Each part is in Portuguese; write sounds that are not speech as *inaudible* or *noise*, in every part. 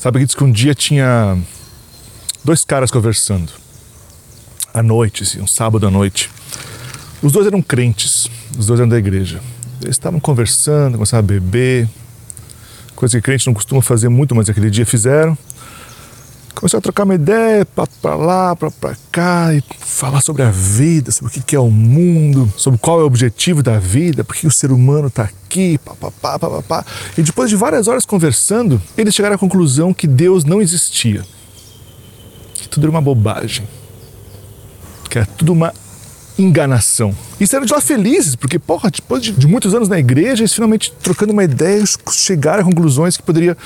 Sabe que diz que um dia tinha dois caras conversando à noite, assim, um sábado à noite. Os dois eram crentes, os dois eram da igreja. Eles estavam conversando, começaram a beber, coisa que crente não costuma fazer muito, mas aquele dia fizeram. Começou a trocar uma ideia para lá, para cá, e falar sobre a vida, sobre o que é o mundo, sobre qual é o objetivo da vida, por que o ser humano está aqui, papapá, papapá. E depois de várias horas conversando, eles chegaram à conclusão que Deus não existia. Que tudo era uma bobagem. Que era tudo uma enganação. E saíram de lá felizes, porque, porra, depois de, de, muitos anos na igreja, eles finalmente trocando uma ideia, chegaram a conclusões que poderia,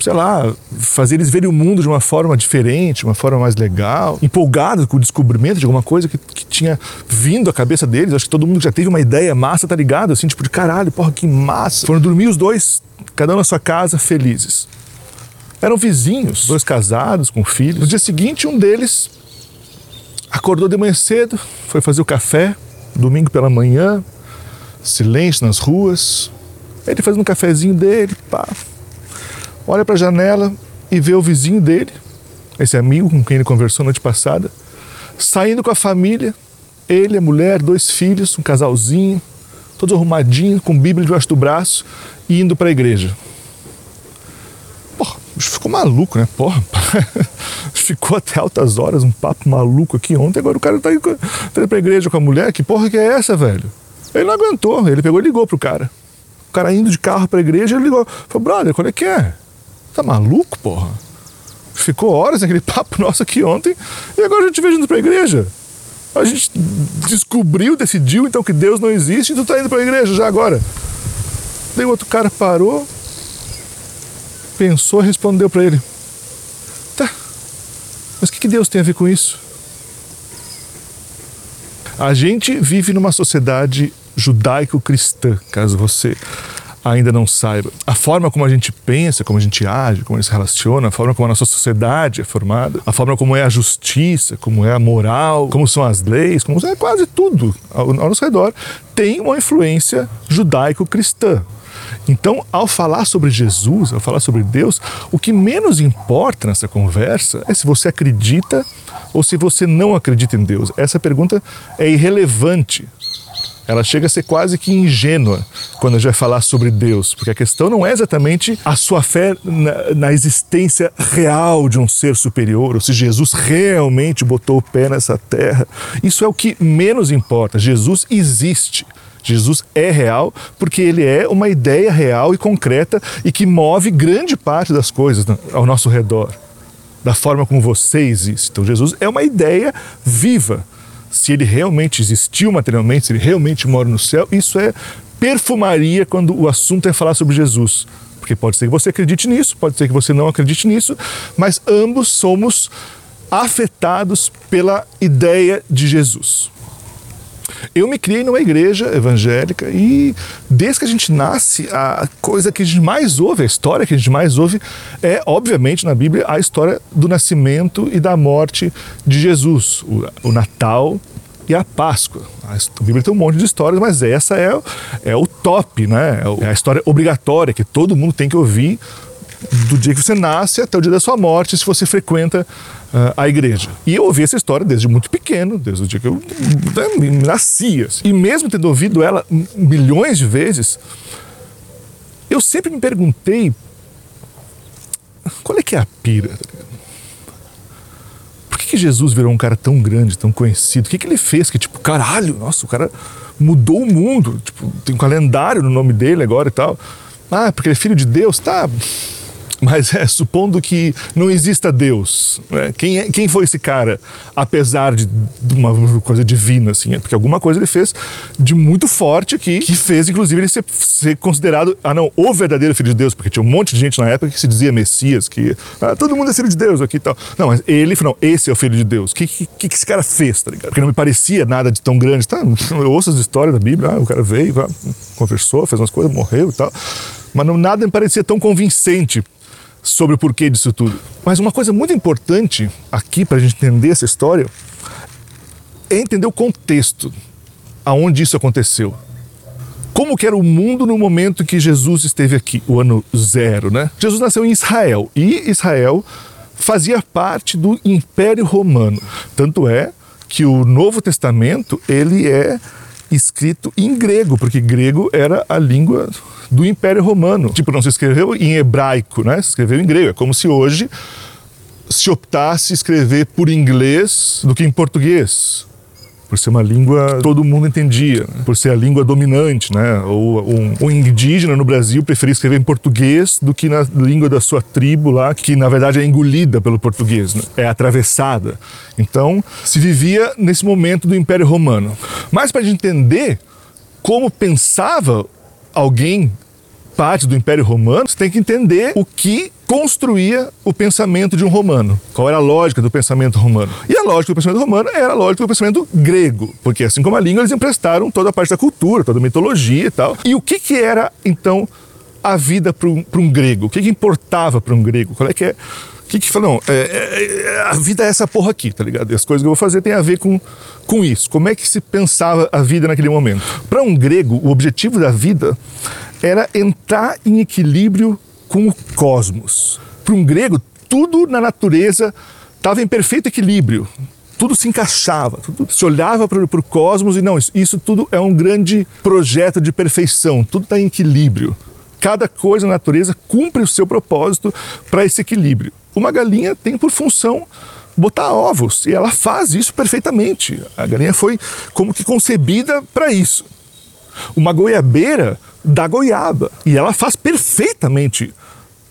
sei lá, fazer eles verem o mundo de uma forma diferente, uma forma mais legal, empolgados com o descobrimento de alguma coisa que, que tinha vindo à cabeça deles. Acho que todo mundo já teve uma ideia massa, tá ligado? Assim, tipo, de caralho, porra, que massa. Foram dormir os dois, cada um na sua casa, felizes. Eram vizinhos, dois casados, com filhos. No dia seguinte, um deles Acordou de manhã cedo, foi fazer o café, domingo pela manhã, silêncio nas ruas. Ele fazendo um cafezinho dele, pá. Olha para a janela e vê o vizinho dele, esse amigo com quem ele conversou noite passada, saindo com a família, ele, a mulher, dois filhos, um casalzinho, todos arrumadinhos, com Bíblia debaixo do braço, e indo para a igreja. Porra, ficou maluco, né? Porra, *laughs* ficou até altas horas, um papo maluco aqui ontem, agora o cara tá indo, tá indo pra igreja com a mulher, que porra que é essa, velho? Ele não aguentou, ele pegou e ligou pro cara. O cara indo de carro pra igreja, ele ligou. Falou, brother, qual é que é? Tá maluco, porra? Ficou horas naquele *laughs* papo nosso aqui ontem e agora a gente vejo indo pra igreja. A gente descobriu, decidiu então que Deus não existe e tu tá indo pra igreja já agora. Daí o outro cara parou, pensou respondeu para ele: que Deus tem a ver com isso? A gente vive numa sociedade judaico-cristã, caso você ainda não saiba. A forma como a gente pensa, como a gente age, como a gente se relaciona, a forma como a nossa sociedade é formada, a forma como é a justiça, como é a moral, como são as leis, como é quase tudo ao, ao nosso redor, tem uma influência judaico-cristã. Então, ao falar sobre Jesus, ao falar sobre Deus, o que menos importa nessa conversa é se você acredita ou se você não acredita em Deus. Essa pergunta é irrelevante. Ela chega a ser quase que ingênua quando a gente vai falar sobre Deus, porque a questão não é exatamente a sua fé na, na existência real de um ser superior, ou se Jesus realmente botou o pé nessa terra. Isso é o que menos importa. Jesus existe. Jesus é real porque ele é uma ideia real e concreta e que move grande parte das coisas ao nosso redor, da forma como você existe. Então, Jesus é uma ideia viva. Se ele realmente existiu materialmente, se ele realmente mora no céu, isso é perfumaria quando o assunto é falar sobre Jesus. Porque pode ser que você acredite nisso, pode ser que você não acredite nisso, mas ambos somos afetados pela ideia de Jesus. Eu me criei numa igreja evangélica e desde que a gente nasce, a coisa que a gente mais ouve, a história que a gente mais ouve é, obviamente, na Bíblia, a história do nascimento e da morte de Jesus, o, o Natal e a Páscoa. A Bíblia tem um monte de histórias, mas essa é, é o top, né? É, é a história obrigatória que todo mundo tem que ouvir do dia que você nasce até o dia da sua morte, se você frequenta uh, a igreja. E eu ouvi essa história desde muito pequeno, desde o dia que eu né, nasci. Assim. E mesmo tendo ouvido ela milhões de vezes, eu sempre me perguntei qual é que é a pira? Por que, que Jesus virou um cara tão grande, tão conhecido? O que, que ele fez que, tipo, caralho, nossa, o cara mudou o mundo. Tipo, tem um calendário no nome dele agora e tal. Ah, porque ele é filho de Deus? Tá, mas é, supondo que não exista Deus, né? quem, é, quem foi esse cara, apesar de, de, uma coisa divina, assim? É porque alguma coisa ele fez de muito forte aqui, que fez, inclusive, ele ser, ser, considerado, ah não, o verdadeiro filho de Deus, porque tinha um monte de gente na época que se dizia Messias, que ah, todo mundo é filho de Deus aqui e tal. Não, mas ele não, esse é o filho de Deus. O que, que, que esse cara fez, tá ligado? Porque não me parecia nada de tão grande. Tá? Eu ouço as histórias da Bíblia, ah, o cara veio, conversou, fez umas coisas, morreu e tal. Mas não, nada me parecia tão convincente sobre o porquê disso tudo. Mas uma coisa muito importante aqui para a gente entender essa história é entender o contexto aonde isso aconteceu. como que era o mundo no momento que Jesus esteve aqui, o ano zero, né? Jesus nasceu em Israel e Israel fazia parte do Império Romano. Tanto é que o Novo Testamento ele é escrito em grego, porque grego era a língua do Império Romano. Tipo, não se escreveu em hebraico, né? Se escreveu em grego. É como se hoje se optasse escrever por inglês do que em português por ser uma língua todo mundo entendia, né? por ser a língua dominante, né? Ou um, um, indígena no Brasil preferia escrever em português do que na língua da sua tribo lá, que na verdade é engolida pelo português, né? é atravessada. Então se vivia nesse momento do Império Romano. Mas para a gente entender como pensava alguém parte do Império Romano, você tem que entender o que construía o pensamento de um romano. Qual era a lógica do pensamento romano? E a lógica do pensamento romano era a lógica do pensamento grego, porque assim como a língua, eles emprestaram toda a parte da cultura, toda a mitologia e tal. E o que, que era, então, a vida para um, um, grego? O que, que importava para um grego? Qual é que é? O que que fala? Não, é, é, é, a vida é essa porra aqui, tá ligado? E as coisas que eu vou fazer têm a ver com, com isso. Como é que se pensava a vida naquele momento? Para um grego, o objetivo da vida era entrar em equilíbrio com o cosmos. Para um grego, tudo na natureza estava em perfeito equilíbrio. Tudo se encaixava, tudo se olhava para o cosmos e não, isso, isso tudo é um grande projeto de perfeição, tudo está em equilíbrio. Cada coisa na natureza cumpre o seu propósito para esse equilíbrio. Uma galinha tem por função botar ovos e ela faz isso perfeitamente. A galinha foi como que concebida para isso. Uma goiabeira dá goiaba e ela faz perfeitamente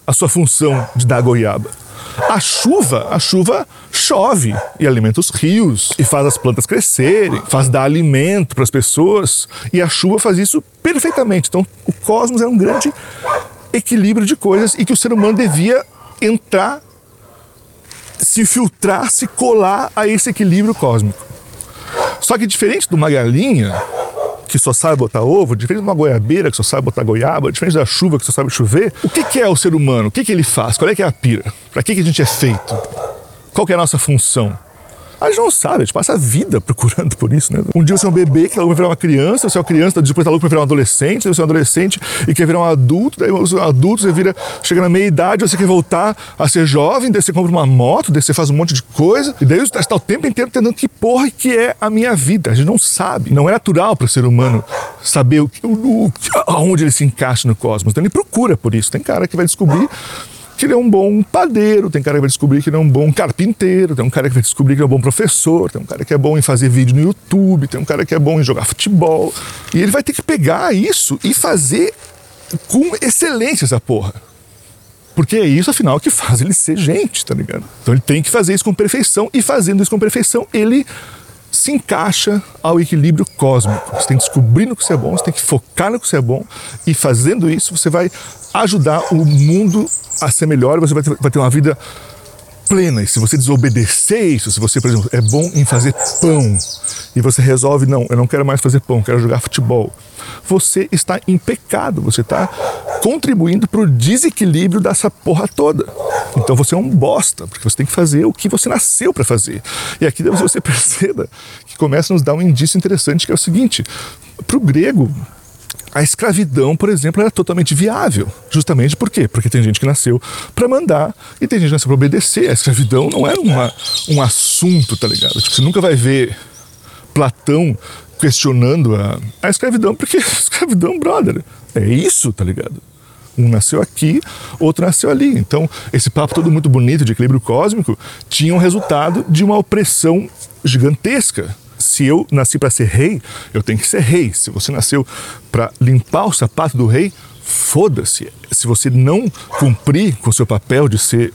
a sua função de dar goiaba. A chuva, a chuva chove e alimenta os rios e faz as plantas crescerem, faz dar alimento para as pessoas e a chuva faz isso perfeitamente. Então, o cosmos é um grande equilíbrio de coisas e que o ser humano devia entrar, se filtrar, se colar a esse equilíbrio cósmico. Só que diferente de uma galinha, que só sabe botar ovo, diferente de uma goiabeira que só sabe botar goiaba, diferente da chuva que só sabe chover, o que, que é o ser humano? O que, que ele faz? Qual é que é a pira? Para que, que a gente é feito? Qual é a nossa função? A gente não sabe, a gente passa a vida *laughs* procurando por isso, né? Um dia você é um bebê que tá louco pra virar uma criança, você é uma criança, depois tá louco pra virar um adolescente, você é um adolescente e quer virar um adulto, daí você é um adulto, você vira, chega na meia idade, você quer voltar a ser jovem, daí você compra uma moto, daí você faz um monte de coisa, e daí você está o tempo inteiro tentando que porra que é a minha vida. A gente não sabe. Não é natural para o ser humano saber o, o, aonde ele se encaixa no cosmos. Então ele procura por isso. Tem cara que vai descobrir que ele é um bom padeiro, tem cara que vai descobrir que ele é um bom carpinteiro, tem um cara que vai descobrir que ele é um bom professor, tem um cara que é bom em fazer vídeo no YouTube, tem um cara que é bom em jogar futebol. E ele vai ter que pegar isso e fazer com excelência essa porra. Porque é isso, afinal, que faz ele ser gente, tá ligado? Então ele tem que fazer isso com perfeição, e fazendo isso com perfeição, ele se encaixa ao equilíbrio cósmico. Você tem que descobrir no que você é bom, você tem que focar no que você é bom, e fazendo isso, você vai ajudar o mundo a ser melhor, você vai ter, vai ter uma vida plena. E se você desobedecer isso, se você, por exemplo, é bom em fazer pão e você resolve, não, eu não quero mais fazer pão, quero jogar futebol, você está em pecado, você está contribuindo para o desequilíbrio dessa porra toda. Então você é um bosta, porque você tem que fazer o que você nasceu para fazer. E aqui você *laughs* perceba que começa a nos dar um indício interessante que é o seguinte: para o grego, a escravidão, por exemplo, era totalmente viável. Justamente por quê? Porque tem gente que nasceu para mandar e tem gente que nasceu para obedecer. A escravidão não era uma, um assunto, tá ligado? Tipo, você nunca vai ver Platão questionando a, a escravidão, porque *laughs* escravidão, brother, é isso, tá ligado? Um nasceu aqui, outro nasceu ali. Então, esse papo todo muito bonito de equilíbrio cósmico tinha um resultado de uma opressão gigantesca se eu nasci para ser rei, eu tenho que ser rei. Se você nasceu para limpar o sapato do rei, foda-se. Se você não cumprir com o seu papel de ser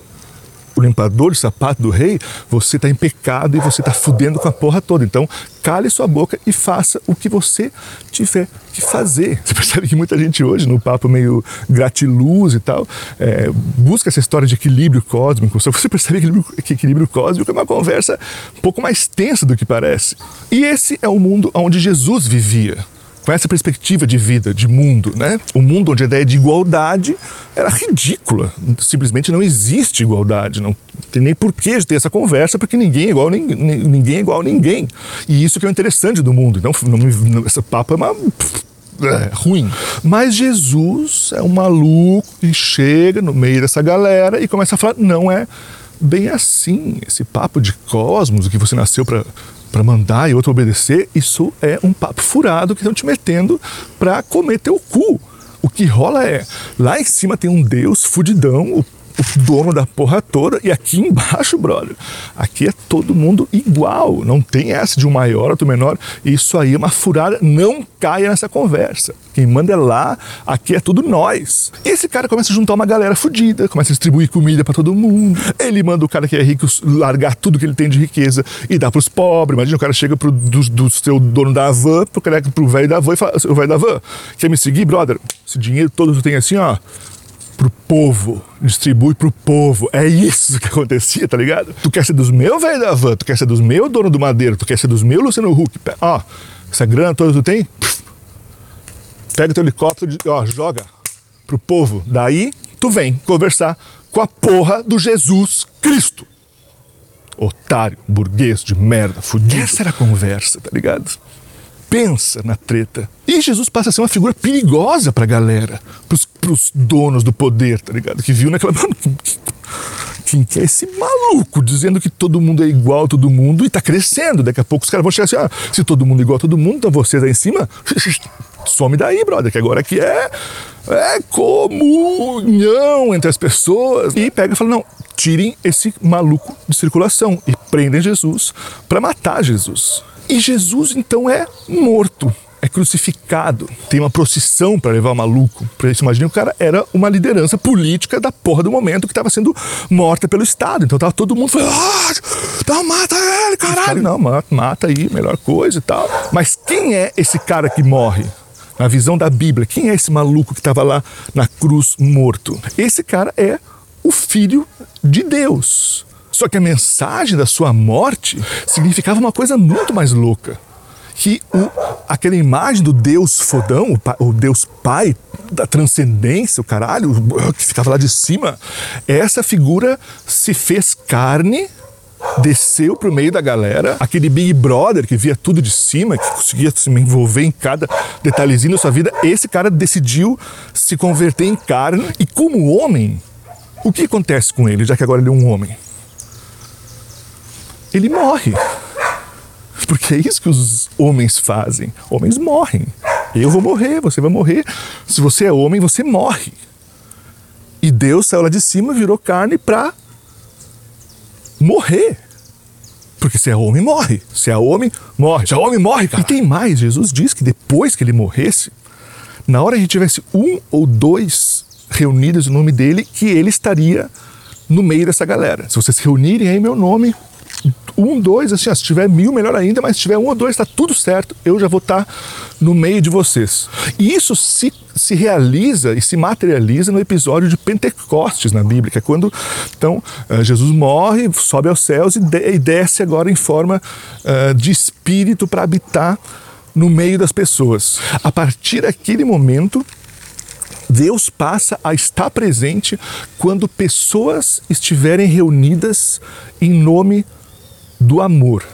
o limpador de sapato do rei, você está em pecado e você está fudendo com a porra toda. Então, cale sua boca e faça o que você tiver que fazer. *laughs* Você percebe que muita gente hoje, no papo meio gratiluz e tal, é, busca essa história de equilíbrio cósmico. Só você percebe que equilíbrio, que equilíbrio cósmico é uma conversa um pouco mais tensa do que parece. E esse é o mundo onde Jesus vivia com essa perspectiva de vida, de mundo, né? Um mundo onde a ideia de igualdade era ridícula. Simplesmente não existe igualdade. Não tem nem porquê de ter essa conversa, porque ninguém é igual, ninguém é igual a ninguém. E isso que é o interessante do mundo. Não, não essa papo é uma é, ruim. Mas Jesus é um maluco e chega no meio dessa galera e começa a falar: não é bem assim. Esse papo de cosmos, que você nasceu para para mandar e outro obedecer, isso é um papo furado que estão te metendo para comer teu cu. O que rola é, lá em cima tem um Deus fudidão, o o dono da porra toda, e aqui embaixo, brother, aqui é todo mundo igual, não tem essa de um maior, outro menor, isso aí é uma furada, não caia nessa conversa. Quem manda é lá, aqui é tudo nós. E esse cara começa a juntar uma galera fodida, começa a distribuir comida para todo mundo. Ele manda o cara que é rico largar tudo que ele tem de riqueza e dar pros pobres. Imagina o cara chega pro, do, do seu dono da van, pro, pro velho da van e fala: o velho da van, quer me seguir, brother? Esse dinheiro todo tu tem assim, ó pro povo, distribui pro povo. É isso que acontecia, tá ligado? Tu quer ser dos meus velho da van, tu quer ser dos meus dono do madeiro, tu quer ser dos meus Luciano Huck. Ó, essa grana toda tu tem, pega teu helicóptero, ó, joga pro povo. Daí tu vem conversar com a porra do Jesus Cristo. Otário, burguês de merda, fudido. Essa era a conversa, tá ligado? Pensa na treta. E Jesus passa a ser uma figura perigosa pra galera, pros, pros donos do poder, tá ligado? Que viu naquela. *laughs* Quem que é esse maluco dizendo que todo mundo é igual a todo mundo e tá crescendo? Daqui a pouco os caras vão chegar assim: ah, se todo mundo é igual a todo mundo, então você tá em cima, *laughs* some daí, brother, que agora aqui é, é comunhão entre as pessoas. E pega e fala: não, tirem esse maluco de circulação e prendem Jesus para matar Jesus. E Jesus então é morto, é crucificado. Tem uma procissão para levar o maluco. Para isso, imagina o cara era uma liderança política da porra do momento que estava sendo morta pelo Estado. Então tava todo mundo falando: ah, tá, mata ele, caralho. Não, mata, mata aí, melhor coisa e tal. Mas quem é esse cara que morre? Na visão da Bíblia, quem é esse maluco que estava lá na cruz morto? Esse cara é o filho de Deus. Só que a mensagem da sua morte significava uma coisa muito mais louca. Que o, aquela imagem do Deus fodão, o, o Deus Pai, da transcendência, o caralho, que ficava lá de cima, essa figura se fez carne desceu para o meio da galera, aquele Big Brother que via tudo de cima, que conseguia se envolver em cada detalhezinho da sua vida, esse cara decidiu se converter em carne e como homem, o que acontece com ele, já que agora ele é um homem? Ele morre. Porque é isso que os homens fazem. Homens morrem. Eu vou morrer, você vai morrer. Se você é homem, você morre. E Deus saiu lá de cima, virou carne para morrer. Porque se é homem, morre. Se é homem, morre. Se é homem, morre, cara. E tem mais. Jesus diz que depois que ele morresse, na hora que tivesse um ou dois reunidos no nome dele, que ele estaria no meio dessa galera. Se vocês se reunirem em meu nome, um, dois, assim, ó, se tiver mil, melhor ainda, mas se tiver um ou dois, está tudo certo, eu já vou estar tá no meio de vocês. E isso se, se realiza e se materializa no episódio de Pentecostes na Bíblia, que é quando então, eh, Jesus morre, sobe aos céus e, de, e desce agora em forma uh, de espírito para habitar no meio das pessoas. A partir daquele momento, Deus passa a estar presente quando pessoas estiverem reunidas em nome de do amor.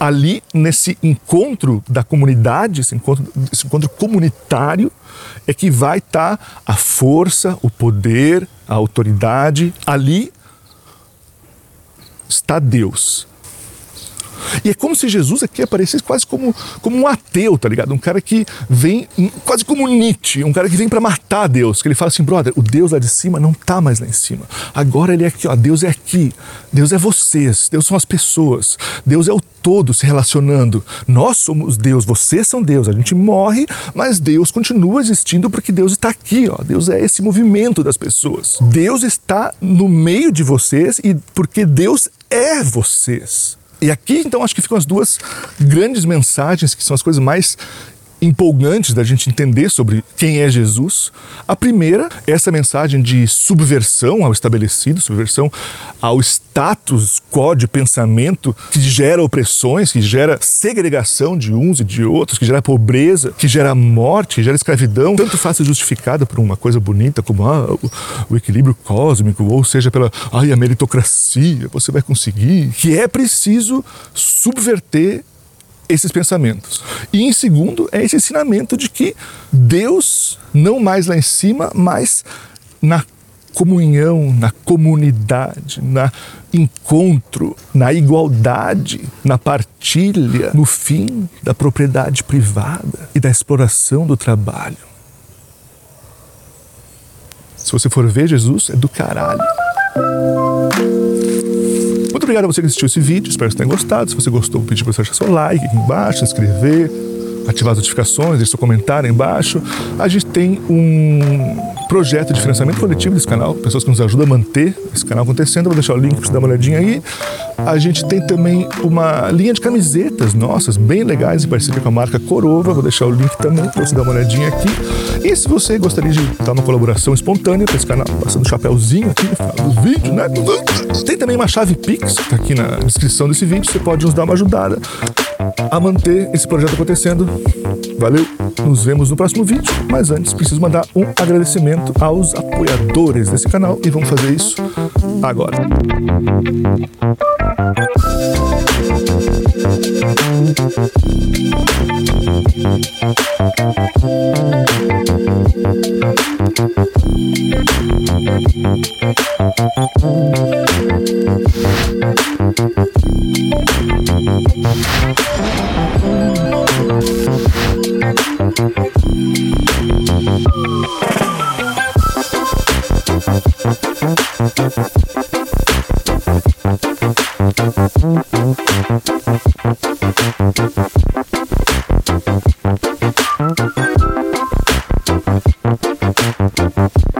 Ali, nesse encontro da comunidade, esse encontro, esse encontro comunitário, é que vai estar tá a força, o poder, a autoridade. Ali está Deus. E é como se Jesus aqui aparecesse quase como, como um ateu, tá ligado? Um cara que vem, quase como Nietzsche, um cara que vem para matar Deus. Que ele fala assim, brother, o Deus lá de cima não tá mais lá em cima. Agora ele é aqui, ó, Deus é aqui. Deus é vocês, Deus são as pessoas. Deus é o todo se relacionando. Nós somos Deus, vocês são Deus. A gente morre, mas Deus continua existindo porque Deus está aqui, ó. Deus é esse movimento das pessoas. Deus está no meio de vocês e porque Deus é vocês. E aqui, então, acho que ficam as duas grandes mensagens, que são as coisas mais empolgantes da gente entender sobre quem é Jesus. A primeira é essa mensagem de subversão ao estabelecido, subversão ao status quo de pensamento que gera opressões, que gera segregação de uns e de outros, que gera pobreza, que gera morte, que gera escravidão, tanto fácil justificada por uma coisa bonita como ah, o, o, equilíbrio cósmico, ou seja, pela ai, a meritocracia, você vai conseguir, que é preciso subverter esses pensamentos. E em segundo, é esse ensinamento de que Deus, não mais lá em cima, mas na comunhão, na comunidade, na encontro, na igualdade, na partilha, no fim da propriedade privada e da exploração do trabalho. Se você for ver Jesus, é do caralho. Obrigado a você que assistiu esse vídeo, espero que tenha gostado. Se você gostou, vou pedir para você deixar seu like aqui embaixo, se inscrever, ativar as notificações, deixar seu comentário embaixo. A gente tem um projeto de financiamento coletivo desse canal, pessoas que nos ajudam a manter esse canal acontecendo. vou deixar o link para você dar uma olhadinha aí. A gente tem também uma linha de camisetas nossas, bem legais, em parceria com a marca Corova. Vou deixar o link também para você dar uma olhadinha aqui. E se você gostaria de dar uma colaboração espontânea para esse canal, passando o chapéuzinho aqui no vídeo, né? Tem também uma chave Pix, que tá aqui na descrição desse vídeo. Você pode nos dar uma ajudada a manter esse projeto acontecendo. Valeu, nos vemos no próximo vídeo. Mas antes, preciso mandar um agradecimento aos apoiadores desse canal e vamos fazer isso agora. Thank